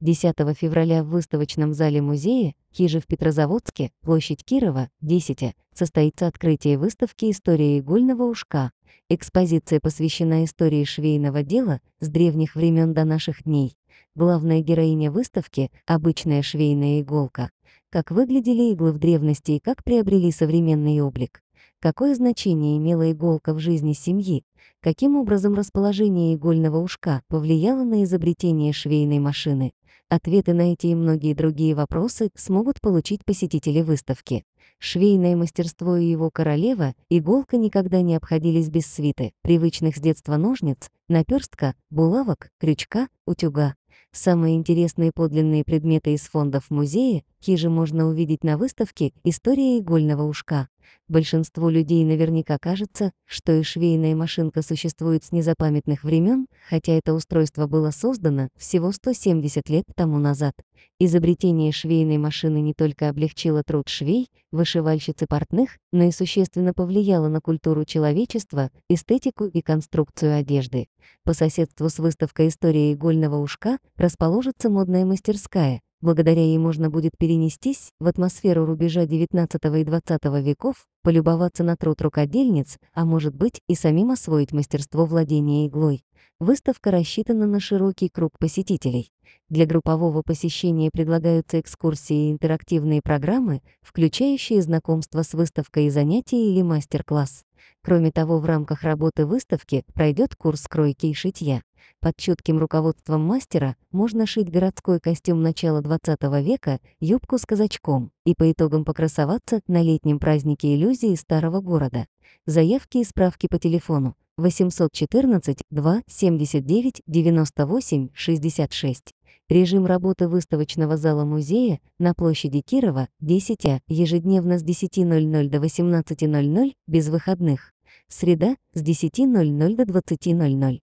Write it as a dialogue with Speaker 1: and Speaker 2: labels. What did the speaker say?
Speaker 1: 10 февраля в выставочном зале музея Хижи в Петрозаводске, площадь Кирова, 10, состоится открытие выставки «История игольного ушка». Экспозиция посвящена истории швейного дела с древних времен до наших дней. Главная героиня выставки — обычная швейная иголка. Как выглядели иглы в древности и как приобрели современный облик. Какое значение имела иголка в жизни семьи? Каким образом расположение игольного ушка повлияло на изобретение швейной машины? Ответы на эти и многие другие вопросы смогут получить посетители выставки. Швейное мастерство и его королева, иголка никогда не обходились без свиты, привычных с детства ножниц, наперстка, булавок, крючка, утюга. Самые интересные подлинные предметы из фондов музея хижи можно увидеть на выставке «История игольного ушка». Большинству людей наверняка кажется, что и швейная машинка существует с незапамятных времен, хотя это устройство было создано всего 170 лет тому назад. Изобретение швейной машины не только облегчило труд швей, вышивальщиц и портных, но и существенно повлияло на культуру человечества, эстетику и конструкцию одежды. По соседству с выставкой «История игольного ушка» расположится модная мастерская, Благодаря ей можно будет перенестись в атмосферу рубежа XIX и XX веков, полюбоваться на труд рукодельниц, а может быть и самим освоить мастерство владения иглой. Выставка рассчитана на широкий круг посетителей. Для группового посещения предлагаются экскурсии и интерактивные программы, включающие знакомство с выставкой и занятия или мастер-класс. Кроме того, в рамках работы выставки пройдет курс кройки и шитья. Под чутким руководством мастера можно шить городской костюм начала 20 века, юбку с казачком и по итогам покрасоваться на летнем празднике иллюзии старого города. Заявки и справки по телефону 814 2 79 98 66. Режим работы выставочного зала музея на площади Кирова 10 а ежедневно с 10.00 до 18.00 без выходных. Среда с 10.00 до 20.00.